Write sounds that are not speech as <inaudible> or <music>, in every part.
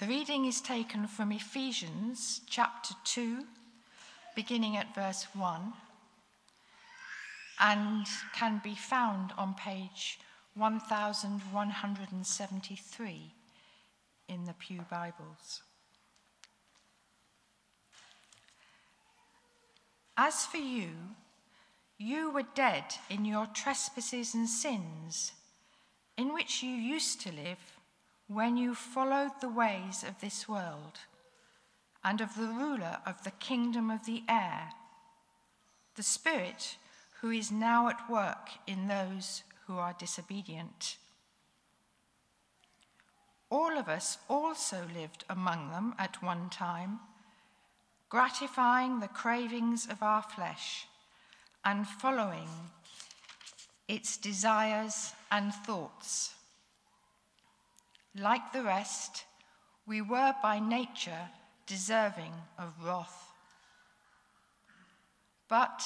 The reading is taken from Ephesians chapter 2, beginning at verse 1, and can be found on page 1173 in the Pew Bibles. As for you, you were dead in your trespasses and sins, in which you used to live when you followed the ways of this world and of the ruler of the kingdom of the air, the Spirit who is now at work in those who are disobedient. All of us also lived among them at one time, gratifying the cravings of our flesh and following its desires and thoughts. Like the rest, we were by nature deserving of wrath. But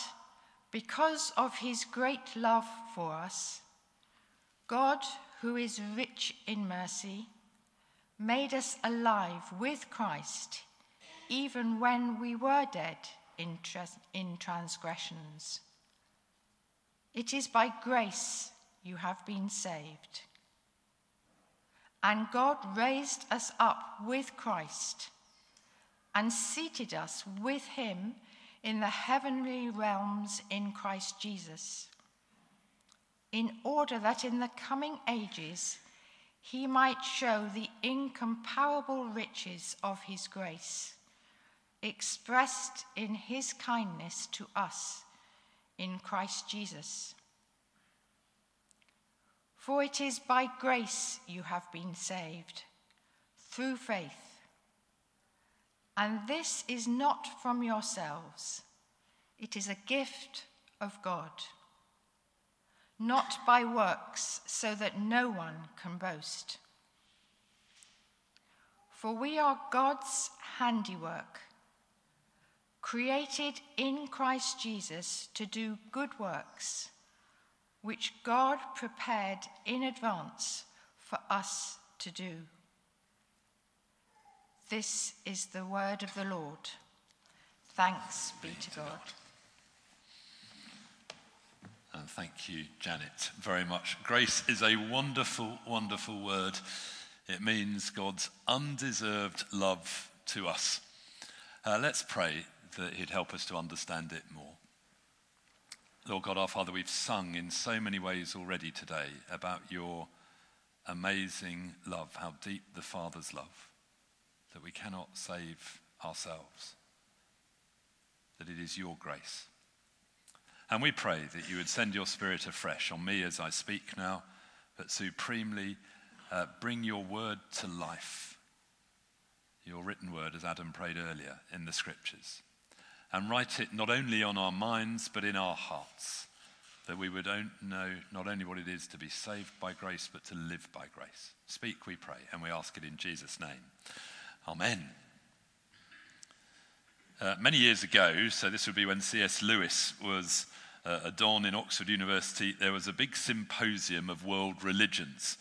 because of his great love for us, God, who is rich in mercy, made us alive with Christ even when we were dead in, trans- in transgressions. It is by grace you have been saved. And God raised us up with Christ and seated us with him in the heavenly realms in Christ Jesus, in order that in the coming ages he might show the incomparable riches of his grace, expressed in his kindness to us in Christ Jesus. For it is by grace you have been saved, through faith. And this is not from yourselves, it is a gift of God, not by works, so that no one can boast. For we are God's handiwork created in Christ Jesus to do good works, which God prepared in advance for us to do. This is the word of the Lord. Thanks be to God. And thank you, Janet, very much. Grace is a wonderful, wonderful word. It means God's undeserved love to us. Uh, let's pray that He'd help us to understand it more. Lord God, our Father, we've sung in so many ways already today about your amazing love, how deep the Father's love, that we cannot save ourselves, that it is your grace. And we pray that you would send your Spirit afresh on me as I speak now, but supremely uh, bring your word to life, your written word, as Adam prayed earlier in the scriptures and write it not only on our minds, but in our hearts, that we would know not only what it is to be saved by grace, but to live by grace. Speak, we pray, and we ask it in Jesus' name. Amen. Uh, many years ago, so this would be when C.S. Lewis was uh, a Don in Oxford University, there was a big symposium of world religions.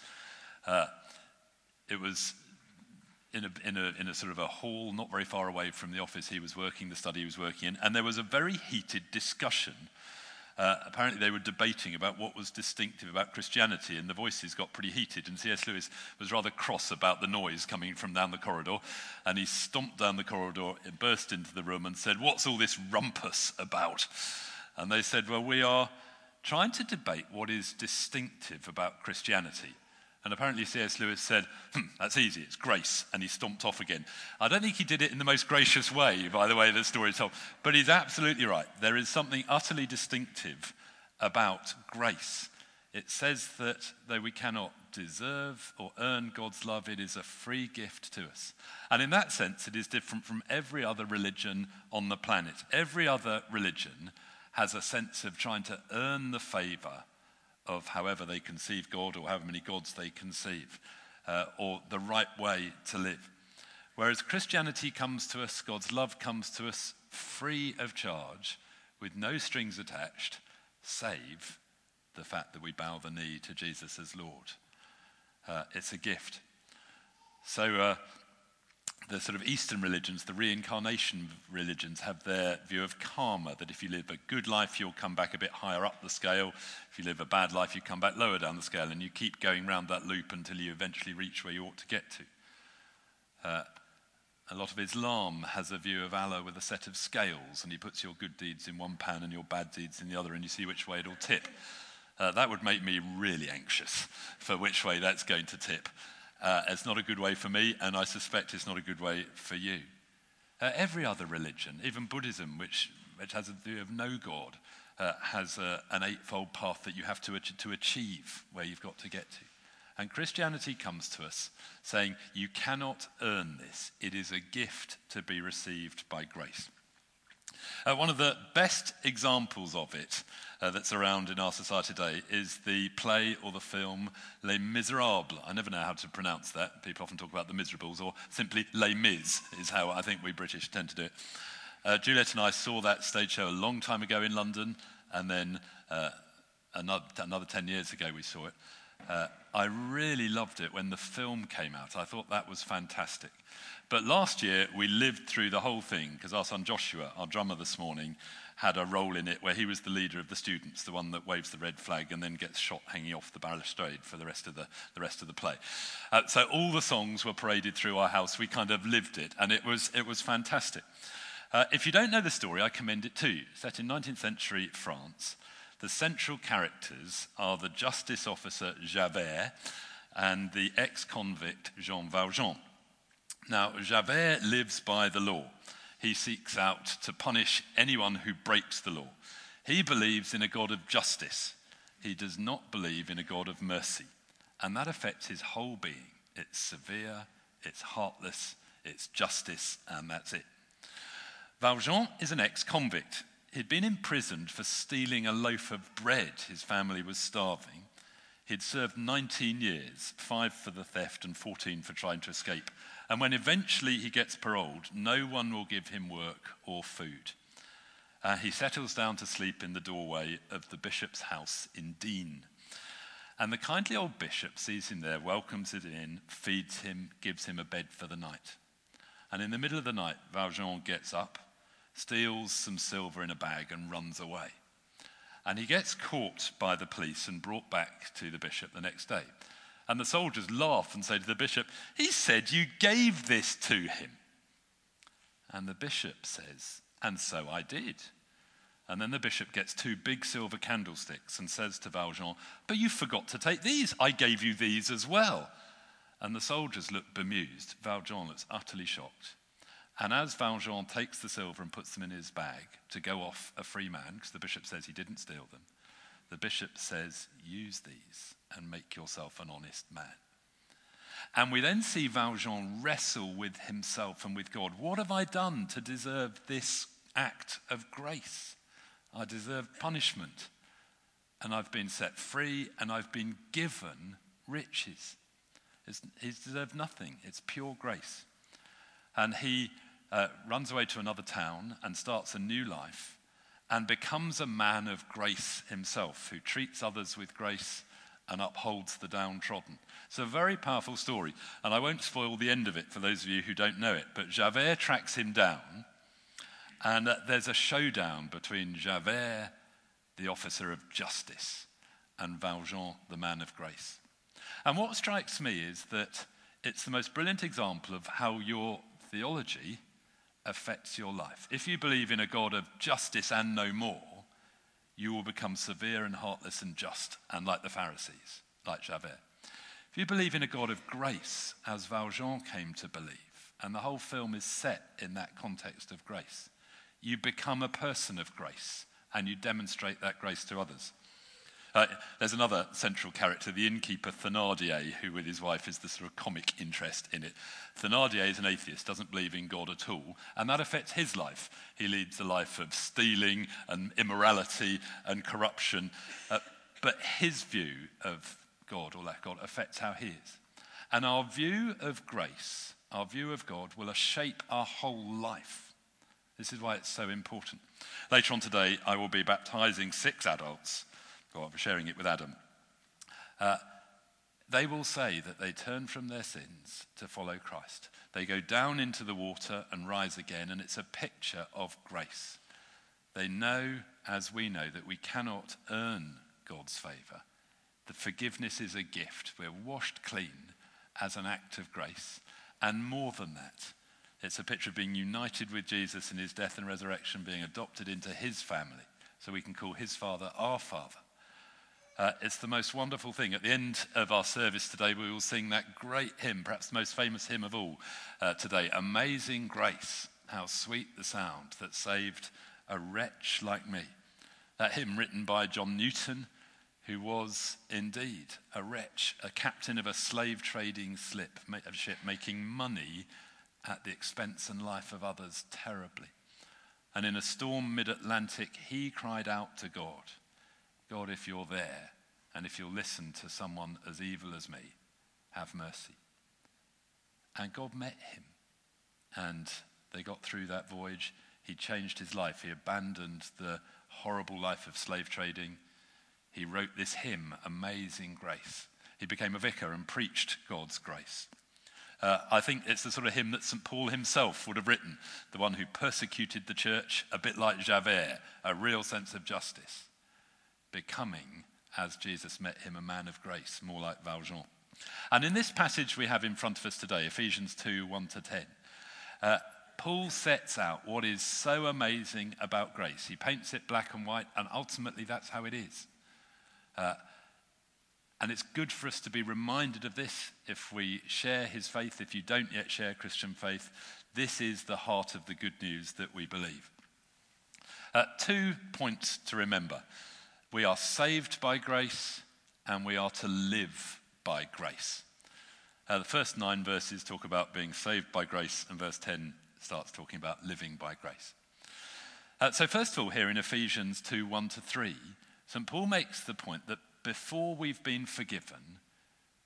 Uh, it was in a, in, a, in a sort of a hall not very far away from the office he was working, the study he was working in, and there was a very heated discussion. Uh, apparently, they were debating about what was distinctive about Christianity, and the voices got pretty heated. And C.S. Lewis was rather cross about the noise coming from down the corridor, and he stomped down the corridor, burst into the room, and said, What's all this rumpus about? And they said, Well, we are trying to debate what is distinctive about Christianity. And apparently C.S. Lewis said, hm, that's easy, it's grace. And he stomped off again. I don't think he did it in the most gracious way, by the way the story is told. But he's absolutely right. There is something utterly distinctive about grace. It says that though we cannot deserve or earn God's love, it is a free gift to us. And in that sense, it is different from every other religion on the planet. Every other religion has a sense of trying to earn the favor of however they conceive God or however many gods they conceive, uh, or the right way to live. Whereas Christianity comes to us, God's love comes to us free of charge, with no strings attached, save the fact that we bow the knee to Jesus as Lord. Uh, it's a gift. So, uh, the sort of Eastern religions, the reincarnation religions, have their view of karma that if you live a good life, you'll come back a bit higher up the scale. If you live a bad life, you come back lower down the scale, and you keep going round that loop until you eventually reach where you ought to get to. Uh, a lot of Islam has a view of Allah with a set of scales, and he puts your good deeds in one pan and your bad deeds in the other, and you see which way it'll tip. Uh, that would make me really anxious for which way that's going to tip. Uh, it's not a good way for me, and I suspect it's not a good way for you. Uh, every other religion, even Buddhism, which, which has a view of no God, uh, has a, an eightfold path that you have to, to achieve where you've got to get to. And Christianity comes to us saying, You cannot earn this, it is a gift to be received by grace. Uh, one of the best examples of it uh, that's around in our society today is the play or the film Les Miserables. I never know how to pronounce that. People often talk about the Miserables, or simply Les Mis is how I think we British tend to do it. Uh, Juliet and I saw that stage show a long time ago in London, and then uh, another, another 10 years ago we saw it. Uh, I really loved it when the film came out. I thought that was fantastic. But last year, we lived through the whole thing because our son Joshua, our drummer this morning, had a role in it where he was the leader of the students, the one that waves the red flag and then gets shot hanging off the balustrade for the rest of the, the, rest of the play. Uh, so all the songs were paraded through our house. We kind of lived it, and it was, it was fantastic. Uh, if you don't know the story, I commend it to you. Set in 19th century France, the central characters are the justice officer Javert and the ex convict Jean Valjean. Now, Javert lives by the law. He seeks out to punish anyone who breaks the law. He believes in a God of justice. He does not believe in a God of mercy. And that affects his whole being. It's severe, it's heartless, it's justice, and that's it. Valjean is an ex convict. He'd been imprisoned for stealing a loaf of bread. His family was starving. He'd served 19 years, five for the theft and 14 for trying to escape. And when eventually he gets paroled, no one will give him work or food. Uh, he settles down to sleep in the doorway of the bishop's house in Digne. And the kindly old bishop sees him there, welcomes him in, feeds him, gives him a bed for the night. And in the middle of the night, Valjean gets up, steals some silver in a bag, and runs away. And he gets caught by the police and brought back to the bishop the next day. And the soldiers laugh and say to the bishop, He said you gave this to him. And the bishop says, And so I did. And then the bishop gets two big silver candlesticks and says to Valjean, But you forgot to take these. I gave you these as well. And the soldiers look bemused. Valjean looks utterly shocked. And as Valjean takes the silver and puts them in his bag to go off a free man, because the bishop says he didn't steal them, the bishop says, Use these and make yourself an honest man. And we then see Valjean wrestle with himself and with God. What have I done to deserve this act of grace? I deserve punishment. And I've been set free and I've been given riches. He's deserved nothing, it's pure grace. And he uh, runs away to another town and starts a new life and becomes a man of grace himself who treats others with grace and upholds the downtrodden. It's a very powerful story, and I won't spoil the end of it for those of you who don't know it. But Javert tracks him down, and uh, there's a showdown between Javert, the officer of justice, and Valjean, the man of grace. And what strikes me is that it's the most brilliant example of how your theology affects your life. If you believe in a God of justice and no more, you will become severe and heartless and just, and like the Pharisees, like Javert. If you believe in a God of grace, as Valjean came to believe, and the whole film is set in that context of grace, you become a person of grace and you demonstrate that grace to others. Uh, there's another central character, the innkeeper Thénardier, who with his wife is the sort of comic interest in it. Thénardier is an atheist, doesn't believe in God at all, and that affects his life. He leads a life of stealing and immorality and corruption, uh, but his view of God or lack God affects how he is. And our view of grace, our view of God, will shape our whole life. This is why it's so important. Later on today, I will be baptizing six adults. For sharing it with Adam. Uh, they will say that they turn from their sins to follow Christ. They go down into the water and rise again, and it's a picture of grace. They know, as we know, that we cannot earn God's favor. The forgiveness is a gift. We're washed clean as an act of grace. And more than that, it's a picture of being united with Jesus in his death and resurrection, being adopted into his family, so we can call his Father our Father. Uh, it's the most wonderful thing. At the end of our service today, we will sing that great hymn, perhaps the most famous hymn of all uh, today Amazing Grace. How sweet the sound that saved a wretch like me. That hymn written by John Newton, who was indeed a wretch, a captain of a slave trading slip, ship, making money at the expense and life of others terribly. And in a storm mid Atlantic, he cried out to God. God, if you're there and if you'll listen to someone as evil as me, have mercy. And God met him. And they got through that voyage. He changed his life. He abandoned the horrible life of slave trading. He wrote this hymn, Amazing Grace. He became a vicar and preached God's grace. Uh, I think it's the sort of hymn that St. Paul himself would have written, the one who persecuted the church, a bit like Javert, a real sense of justice becoming, as Jesus met him, a man of grace, more like Valjean. And in this passage we have in front of us today, Ephesians 2 1 to 10, uh, Paul sets out what is so amazing about grace. He paints it black and white, and ultimately that's how it is. Uh, and it's good for us to be reminded of this if we share his faith. If you don't yet share Christian faith, this is the heart of the good news that we believe. Uh, two points to remember. We are saved by grace and we are to live by grace. Uh, the first nine verses talk about being saved by grace, and verse 10 starts talking about living by grace. Uh, so, first of all, here in Ephesians 2 1 to 3, St. Paul makes the point that before we've been forgiven,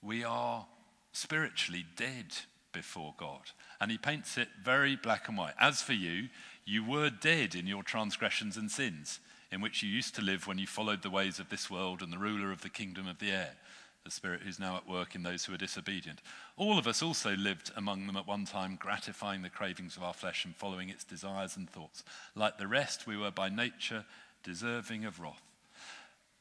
we are spiritually dead before God. And he paints it very black and white. As for you, you were dead in your transgressions and sins in which you used to live when you followed the ways of this world and the ruler of the kingdom of the air, the spirit who's now at work in those who are disobedient. All of us also lived among them at one time, gratifying the cravings of our flesh and following its desires and thoughts. Like the rest, we were by nature deserving of wrath.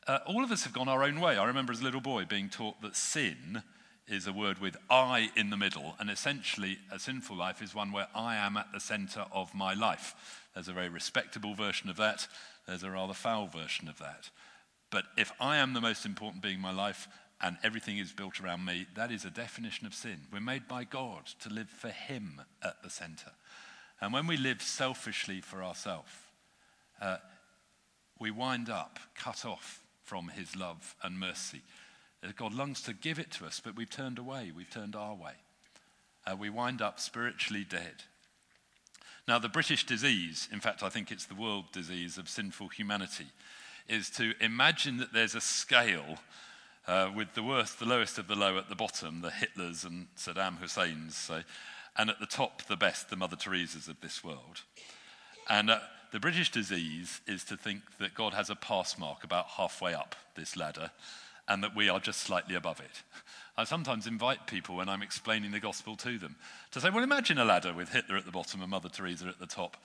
Uh, all of us have gone our own way. I remember as a little boy being taught that sin is a word with I in the middle, and essentially a sinful life is one where I am at the center of my life. There's a very respectable version of that, there's a rather foul version of that. But if I am the most important being in my life and everything is built around me, that is a definition of sin. We're made by God to live for Him at the center. And when we live selfishly for ourselves, uh, we wind up cut off from His love and mercy. Uh, God longs to give it to us, but we've turned away, we've turned our way. Uh, we wind up spiritually dead. Now, the British disease, in fact, I think it's the world disease of sinful humanity, is to imagine that there's a scale uh, with the worst, the lowest of the low at the bottom, the Hitlers and Saddam Husseins, so, and at the top, the best, the Mother Teresa's of this world. And uh, the British disease is to think that God has a pass mark about halfway up this ladder and that we are just slightly above it. I sometimes invite people when I'm explaining the gospel to them to say, well, imagine a ladder with Hitler at the bottom and Mother Teresa at the top,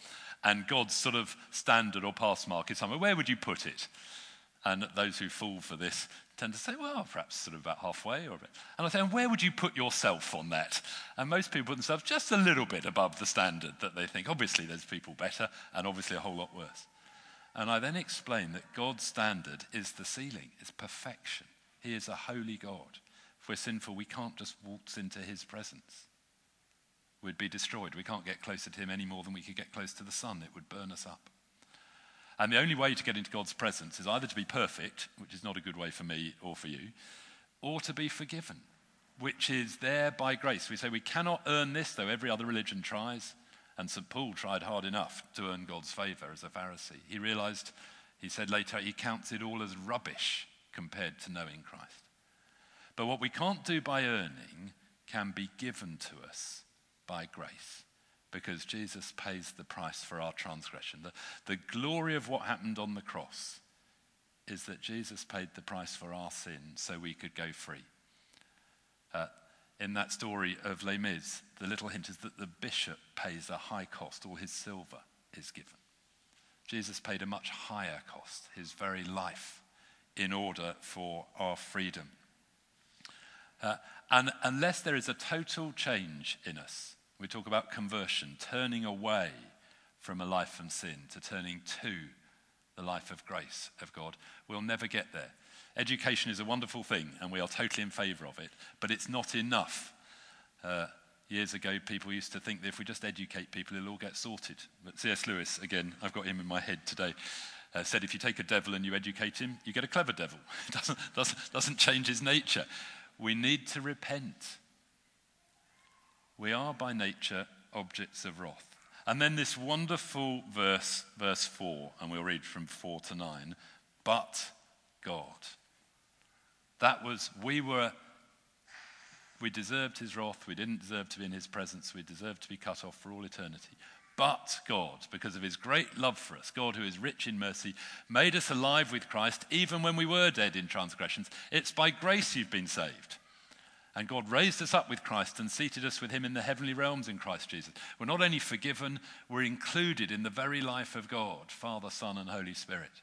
and God's sort of standard or pass mark is somewhere. Where would you put it? And those who fall for this tend to say, well, perhaps sort of about halfway or a bit. And I say, and where would you put yourself on that? And most people put themselves just a little bit above the standard that they think. Obviously, there's people better, and obviously a whole lot worse. And I then explain that God's standard is the ceiling, it's perfection. He is a holy God. We're sinful, we can't just waltz into his presence. We'd be destroyed. We can't get closer to him any more than we could get close to the sun. It would burn us up. And the only way to get into God's presence is either to be perfect, which is not a good way for me or for you, or to be forgiven, which is there by grace. We say we cannot earn this, though every other religion tries. And St. Paul tried hard enough to earn God's favor as a Pharisee. He realized, he said later, he counts it all as rubbish compared to knowing Christ. But what we can't do by earning can be given to us by grace because Jesus pays the price for our transgression. The, the glory of what happened on the cross is that Jesus paid the price for our sin so we could go free. Uh, in that story of Les Mis, the little hint is that the bishop pays a high cost, all his silver is given. Jesus paid a much higher cost, his very life, in order for our freedom. Uh, and unless there is a total change in us, we talk about conversion, turning away from a life from sin to turning to the life of grace of God, we'll never get there. Education is a wonderful thing, and we are totally in favor of it, but it's not enough. Uh, years ago, people used to think that if we just educate people, it'll all get sorted. But C.S. Lewis, again, I've got him in my head today, uh, said if you take a devil and you educate him, you get a clever devil. It <laughs> doesn't, doesn't, doesn't change his nature. We need to repent. We are by nature objects of wrath. And then this wonderful verse, verse 4, and we'll read from 4 to 9. But God. That was, we were, we deserved his wrath. We didn't deserve to be in his presence. We deserved to be cut off for all eternity. But God, because of his great love for us, God, who is rich in mercy, made us alive with Christ even when we were dead in transgressions. It's by grace you've been saved. And God raised us up with Christ and seated us with him in the heavenly realms in Christ Jesus. We're not only forgiven, we're included in the very life of God, Father, Son, and Holy Spirit.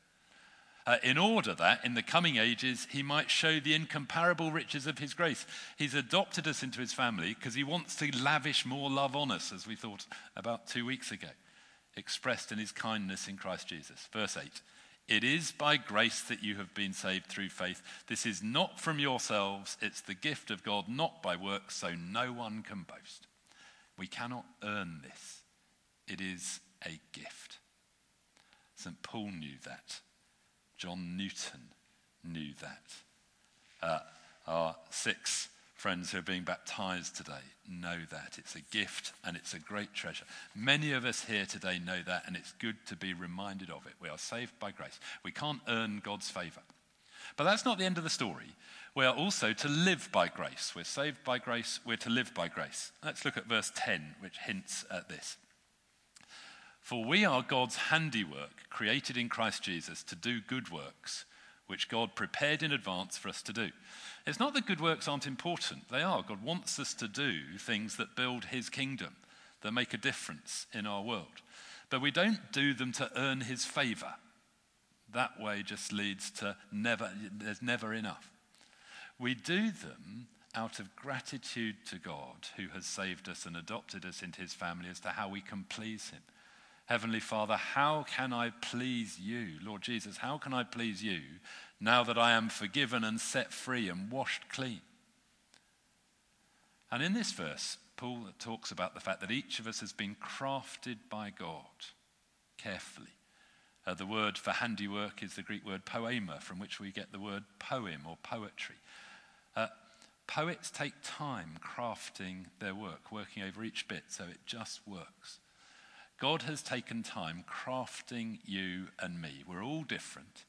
Uh, in order that in the coming ages he might show the incomparable riches of his grace. He's adopted us into his family because he wants to lavish more love on us, as we thought about two weeks ago, expressed in his kindness in Christ Jesus. Verse 8 it is by grace that you have been saved through faith. This is not from yourselves, it's the gift of God, not by works, so no one can boast. We cannot earn this, it is a gift. St. Paul knew that. John Newton knew that. Uh, our six friends who are being baptized today know that. It's a gift and it's a great treasure. Many of us here today know that, and it's good to be reminded of it. We are saved by grace. We can't earn God's favor. But that's not the end of the story. We are also to live by grace. We're saved by grace, we're to live by grace. Let's look at verse 10, which hints at this. For we are God's handiwork, created in Christ Jesus to do good works, which God prepared in advance for us to do. It's not that good works aren't important, they are. God wants us to do things that build his kingdom, that make a difference in our world. But we don't do them to earn his favor. That way just leads to never, there's never enough. We do them out of gratitude to God who has saved us and adopted us into his family as to how we can please him. Heavenly Father, how can I please you? Lord Jesus, how can I please you now that I am forgiven and set free and washed clean. And in this verse, Paul talks about the fact that each of us has been crafted by God carefully. Uh, the word for handiwork is the Greek word poiema, from which we get the word poem or poetry. Uh, poets take time crafting their work, working over each bit so it just works. God has taken time crafting you and me. We're all different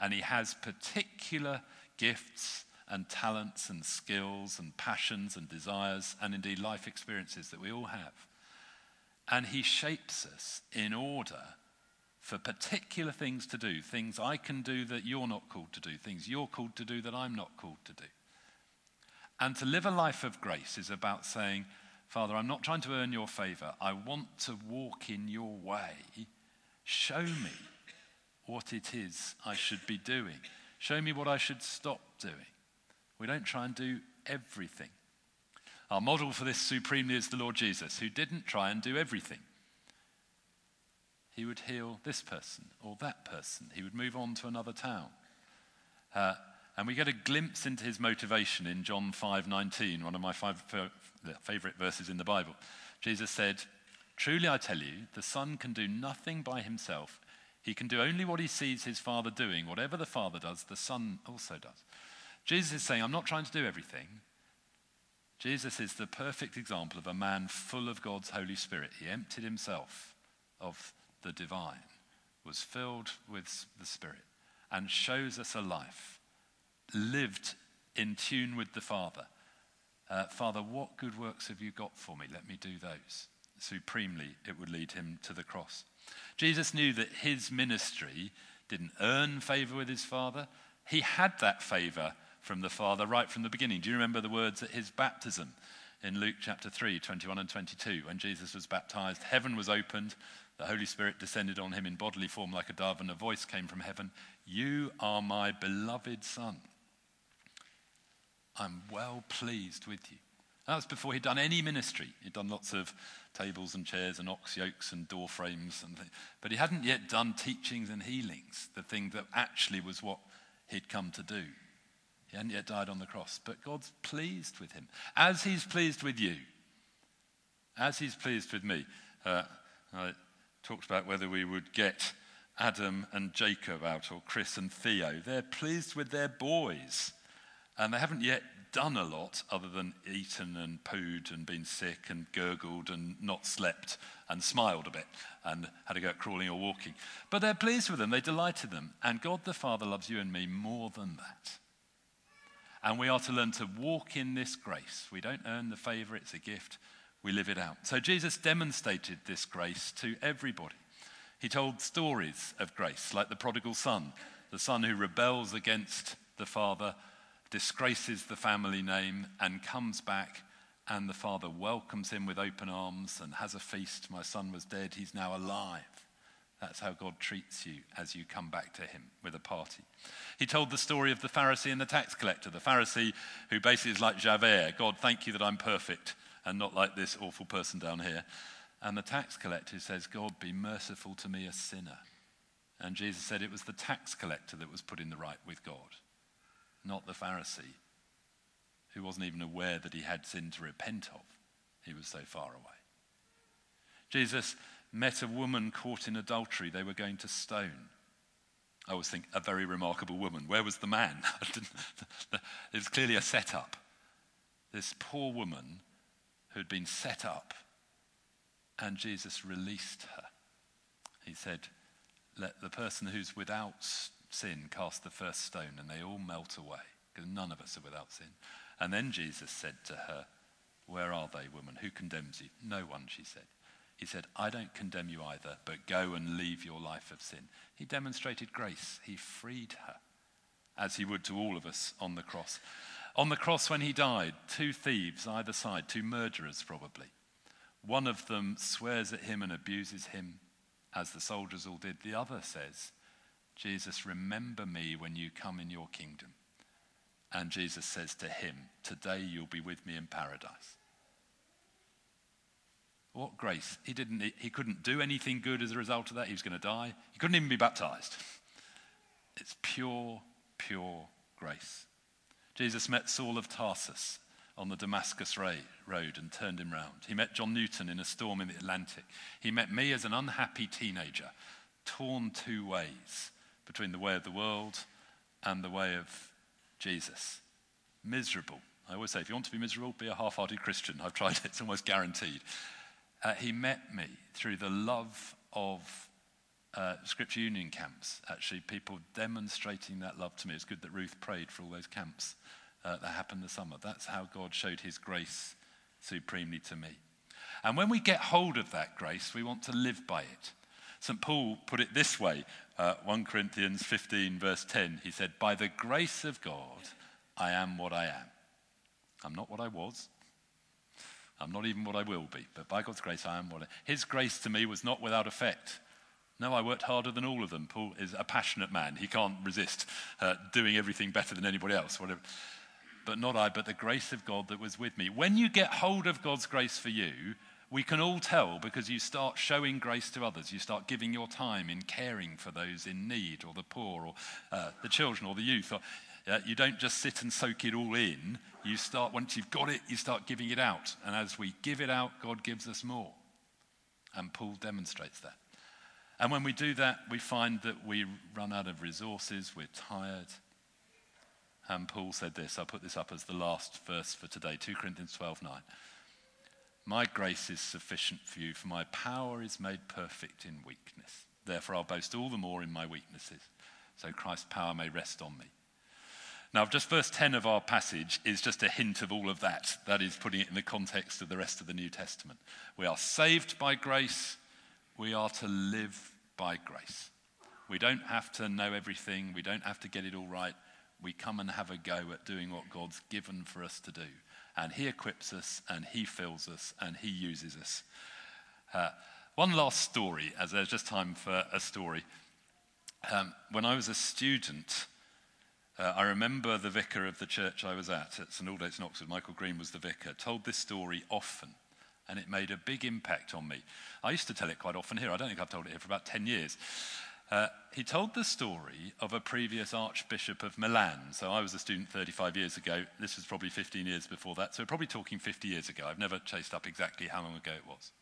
and he has particular gifts and talents and skills and passions and desires and indeed life experiences that we all have. And he shapes us in order for particular things to do, things I can do that you're not called to do, things you're called to do that I'm not called to do. And to live a life of grace is about saying, Father, I'm not trying to earn your favor. I want to walk in your way. Show me what it is I should be doing. Show me what I should stop doing. We don't try and do everything. Our model for this supremely is the Lord Jesus, who didn't try and do everything. He would heal this person or that person. He would move on to another town. Uh, and we get a glimpse into his motivation in John 5:19, one of my five favorite verses in the Bible. Jesus said, "Truly I tell you, the Son can do nothing by himself. He can do only what he sees his Father doing. Whatever the Father does, the Son also does. Jesus is saying, I'm not trying to do everything. Jesus is the perfect example of a man full of God's Holy Spirit. He emptied himself of the divine, was filled with the Spirit, and shows us a life lived in tune with the Father. Uh, Father, what good works have you got for me? Let me do those. Supremely, it would lead him to the cross. Jesus knew that his ministry didn't earn favor with his Father. He had that favor from the Father right from the beginning. Do you remember the words at his baptism in Luke chapter 3, 21 and 22? When Jesus was baptized, heaven was opened, the Holy Spirit descended on him in bodily form like a dove, and a voice came from heaven You are my beloved Son. I'm well pleased with you. That was before he'd done any ministry. He'd done lots of tables and chairs and ox yokes and door frames, and th- but he hadn't yet done teachings and healings, the thing that actually was what he'd come to do. He hadn't yet died on the cross, but God's pleased with him, as he's pleased with you, as he's pleased with me. Uh, I talked about whether we would get Adam and Jacob out, or Chris and Theo. They're pleased with their boys, and they haven't yet done a lot other than eaten and pooed and been sick and gurgled and not slept and smiled a bit and had to go at crawling or walking. But they're pleased with them, they delighted them. And God the Father loves you and me more than that. And we are to learn to walk in this grace. We don't earn the favor, it's a gift. We live it out. So Jesus demonstrated this grace to everybody. He told stories of grace, like the prodigal son, the son who rebels against the father disgraces the family name, and comes back, and the father welcomes him with open arms and has a feast. My son was dead, he's now alive. That's how God treats you as you come back to him with a party. He told the story of the Pharisee and the tax collector. The Pharisee, who basically is like Javert God, thank you that I'm perfect and not like this awful person down here. And the tax collector says, God, be merciful to me, a sinner. And Jesus said it was the tax collector that was put in the right with God not the Pharisee, who wasn't even aware that he had sin to repent of. He was so far away. Jesus met a woman caught in adultery they were going to stone. I always think a very remarkable woman. Where was the man? <laughs> <laughs> it was clearly a setup. This poor woman who had been set up, and Jesus released her. He said, Let the person who's without sin, cast the first stone, and they all melt away, because none of us are without sin. And then Jesus said to her, Where are they, woman? Who condemns you? No one, she said. He said, I don't condemn you either, but go and leave your life of sin. He demonstrated grace. He freed her, as he would to all of us on the cross. On the cross, when he died, two thieves either side, two murderers probably. One of them swears at him and abuses him, as the soldiers all did. The other says, Jesus, remember me when you come in your kingdom. And Jesus says to him, Today you'll be with me in paradise. What grace. He, didn't, he couldn't do anything good as a result of that. He was going to die. He couldn't even be baptized. <laughs> It's pure, pure grace. Jesus met Saul of Tarsus on the Damascus road and turned him round. He met John Newton in a storm in the Atlantic. He met me as an unhappy teenager, torn two ways between the way of the world and the way of Jesus. Miserable. I always say, if you want to be miserable, be a half hearted Christian. I've tried it, it's almost guaranteed. Uh, he met me through the love of uh, Scripture Union camps, actually, people demonstrating that love to me. It's good that Ruth prayed for all those camps uh, that happened this summer. That's how God showed his grace supremely to me. And when we get hold of that grace, we want to live by it. St. Paul put it this way uh, 1 Corinthians 15, verse 10. He said, By the grace of God, I am what I am. I'm not what I was. I'm not even what I will be, but by God's grace, I am what I am. His grace to me was not without effect. No, I worked harder than all of them. Paul is a passionate man. He can't resist uh, doing everything better than anybody else, whatever. But not I, but the grace of God that was with me. When you get hold of God's grace for you, we can all tell because you start showing grace to others. You start giving your time in caring for those in need or the poor or uh, the children or the youth. Or, uh, you don't just sit and soak it all in. You start, once you've got it, you start giving it out. And as we give it out, God gives us more. And Paul demonstrates that. And when we do that, we find that we run out of resources, we're tired. And Paul said this, I'll put this up as the last verse for today 2 Corinthians 12 9. My grace is sufficient for you, for my power is made perfect in weakness. Therefore, I'll boast all the more in my weaknesses, so Christ's power may rest on me. Now, just verse 10 of our passage is just a hint of all of that. That is putting it in the context of the rest of the New Testament. We are saved by grace, we are to live by grace. We don't have to know everything, we don't have to get it all right. We come and have a go at doing what God's given for us to do. And He equips us, and He fills us, and He uses us. Uh, one last story, as there's just time for a story. Um, when I was a student, uh, I remember the vicar of the church I was at, at St Aldate's in Oxford, Michael Green was the vicar, told this story often, and it made a big impact on me. I used to tell it quite often here. I don't think I've told it here for about 10 years. Uh, he told the story of a previous Archbishop of Milan. So I was a student 35 years ago. This was probably 15 years before that. So probably talking 50 years ago. I've never chased up exactly how long ago it was.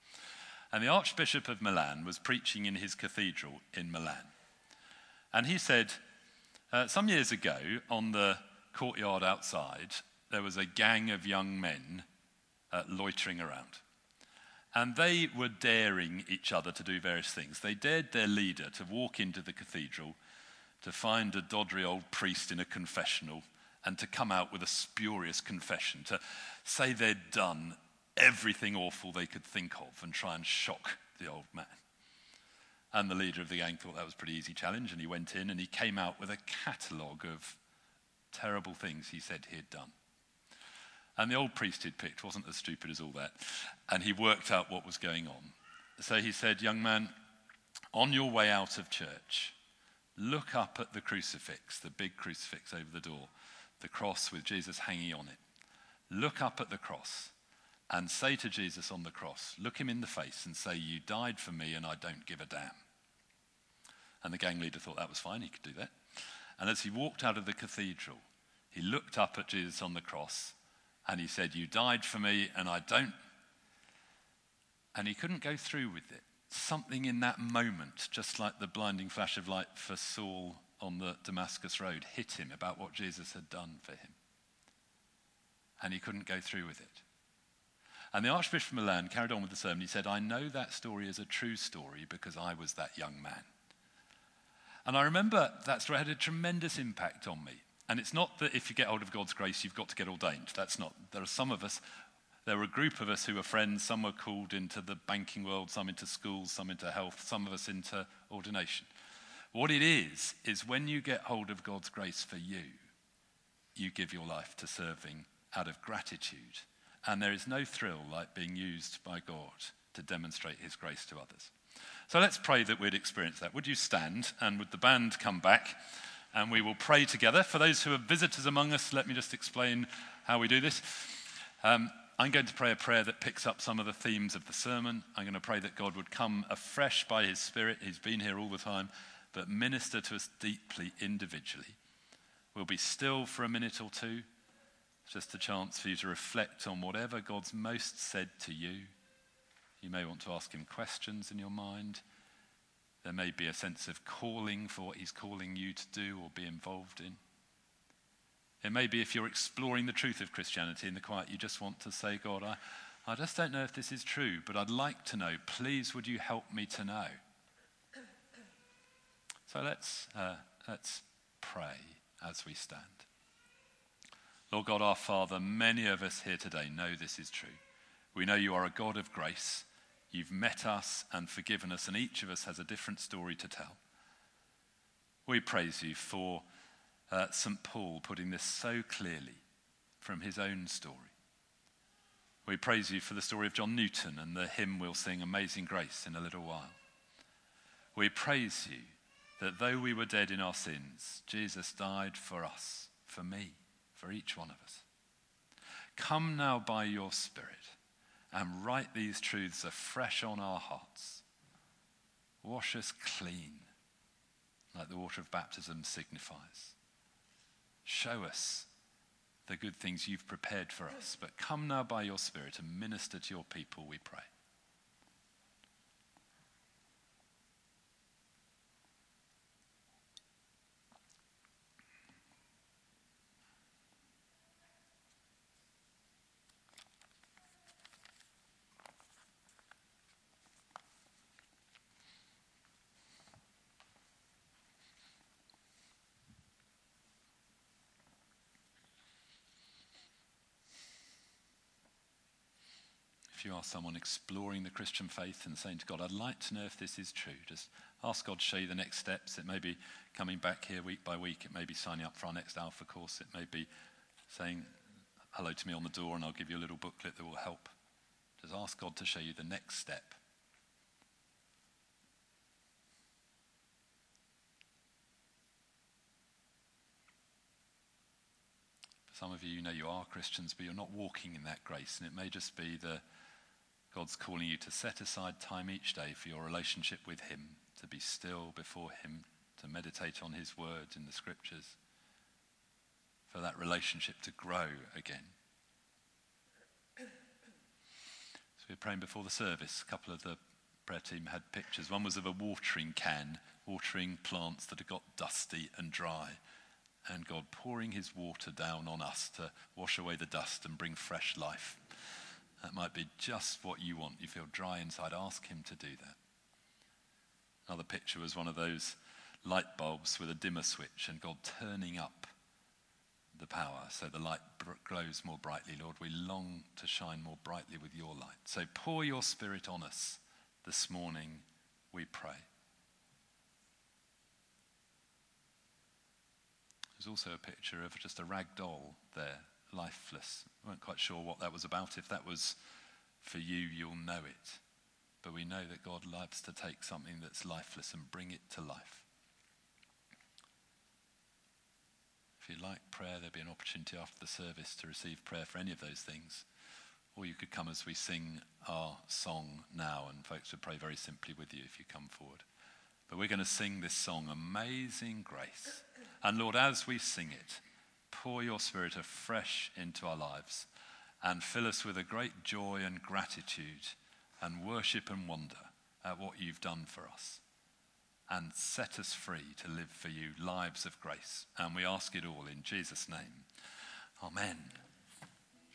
And the Archbishop of Milan was preaching in his cathedral in Milan. And he said, uh, some years ago, on the courtyard outside, there was a gang of young men uh, loitering around. And they were daring each other to do various things. They dared their leader to walk into the cathedral, to find a doddery old priest in a confessional, and to come out with a spurious confession, to say they'd done everything awful they could think of and try and shock the old man. And the leader of the gang thought that was a pretty easy challenge, and he went in and he came out with a catalogue of terrible things he said he had done. And the old priest he'd picked wasn't as stupid as all that, and he worked out what was going on. So he said, Young man, on your way out of church, look up at the crucifix, the big crucifix over the door, the cross with Jesus hanging on it. Look up at the cross and say to Jesus on the cross, look him in the face and say, You died for me and I don't give a damn. And the gang leader thought that was fine, he could do that. And as he walked out of the cathedral, he looked up at Jesus on the cross and he said, You died for me and I don't. And he couldn't go through with it. Something in that moment, just like the blinding flash of light for Saul on the Damascus Road, hit him about what Jesus had done for him. And he couldn't go through with it. And the Archbishop of Milan carried on with the sermon. He said, I know that story is a true story because I was that young man. And I remember that story had a tremendous impact on me. And it's not that if you get hold of God's grace, you've got to get ordained. That's not. There are some of us, there were a group of us who were friends. Some were called into the banking world, some into schools, some into health, some of us into ordination. What it is, is when you get hold of God's grace for you, you give your life to serving out of gratitude and there is no thrill like being used by God to demonstrate his grace to others. So let's pray that we'd experience that. Would you stand and would the band come back and we will pray together? For those who are visitors among us, let me just explain how we do this. Um, I'm going to pray a prayer that picks up some of the themes of the sermon. I'm going to pray that God would come afresh by his Spirit. He's been here all the time, but minister to us deeply individually. We'll be still for a minute or two just a chance for you to reflect on whatever God's most said to you. You may want to ask him questions in your mind. There may be a sense of calling for what he's calling you to do or be involved in. It may be if you're exploring the truth of Christianity in the quiet, you just want to say, God, I, I just don't know if this is true, but I'd like to know. Please, would you help me to know? So let's, uh, let's pray as we stand. Lord God, our Father, many of us here today know this is true. We know you are a God of grace. You've met us and forgiven us, and each of us has a different story to tell. We praise you for uh, St. Paul putting this so clearly from his own story. We praise you for the story of John Newton and the hymn we'll sing, Amazing Grace, in a little while. We praise you that though we were dead in our sins, Jesus died for us, for me for each one of us. Come now by your Spirit and write these truths afresh on our hearts. Wash us clean, like the water of baptism signifies. Show us the good things you've prepared for us. But come now by your Spirit and minister to your people, we pray. Someone exploring the Christian faith and saying to God, I'd like to know if this is true, just ask God to show you the next steps. It may be coming back here week by week. It may be signing up for our next Alpha course. It may be saying hello to me on the door and I'll give you a little booklet that will help. Just ask God to show you the next step. Some of you, you know you are Christians, but you're not walking in that grace. And it may just be that God's calling you to set aside time each day for your relationship with Him, to be still before Him, to meditate on His words in the scriptures, for that relationship to grow again. So we are praying before the service. A couple of the prayer team had pictures. One was of a watering can, watering plants that had got dusty and dry and God pouring his water down on us to wash away the dust and bring fresh life. That might be just what you want. You feel dry inside. Ask him to do that. Another picture was one of those light bulbs with a dimmer switch and God turning up the power so the light glows more brightly. Lord, we long to shine more brightly with your light. So pour your spirit on us this morning, we pray. There's also a picture of just a rag doll there, lifeless. We weren't quite sure what that was about. If that was for you, you'll know it. But we know that God loves to take something that's lifeless and bring it to life. If you like prayer, there'll be an opportunity after the service to receive prayer for any of those things. Or you could come as we sing our song now, and folks would pray very simply with you if you come forward. But we're going to sing this song, Amazing Grace. And Lord, as we sing it, pour your spirit afresh into our lives and fill us with a great joy and gratitude and worship and wonder at what you've done for us. And set us free to live for you lives of grace. And we ask it all in Jesus' name. Amen.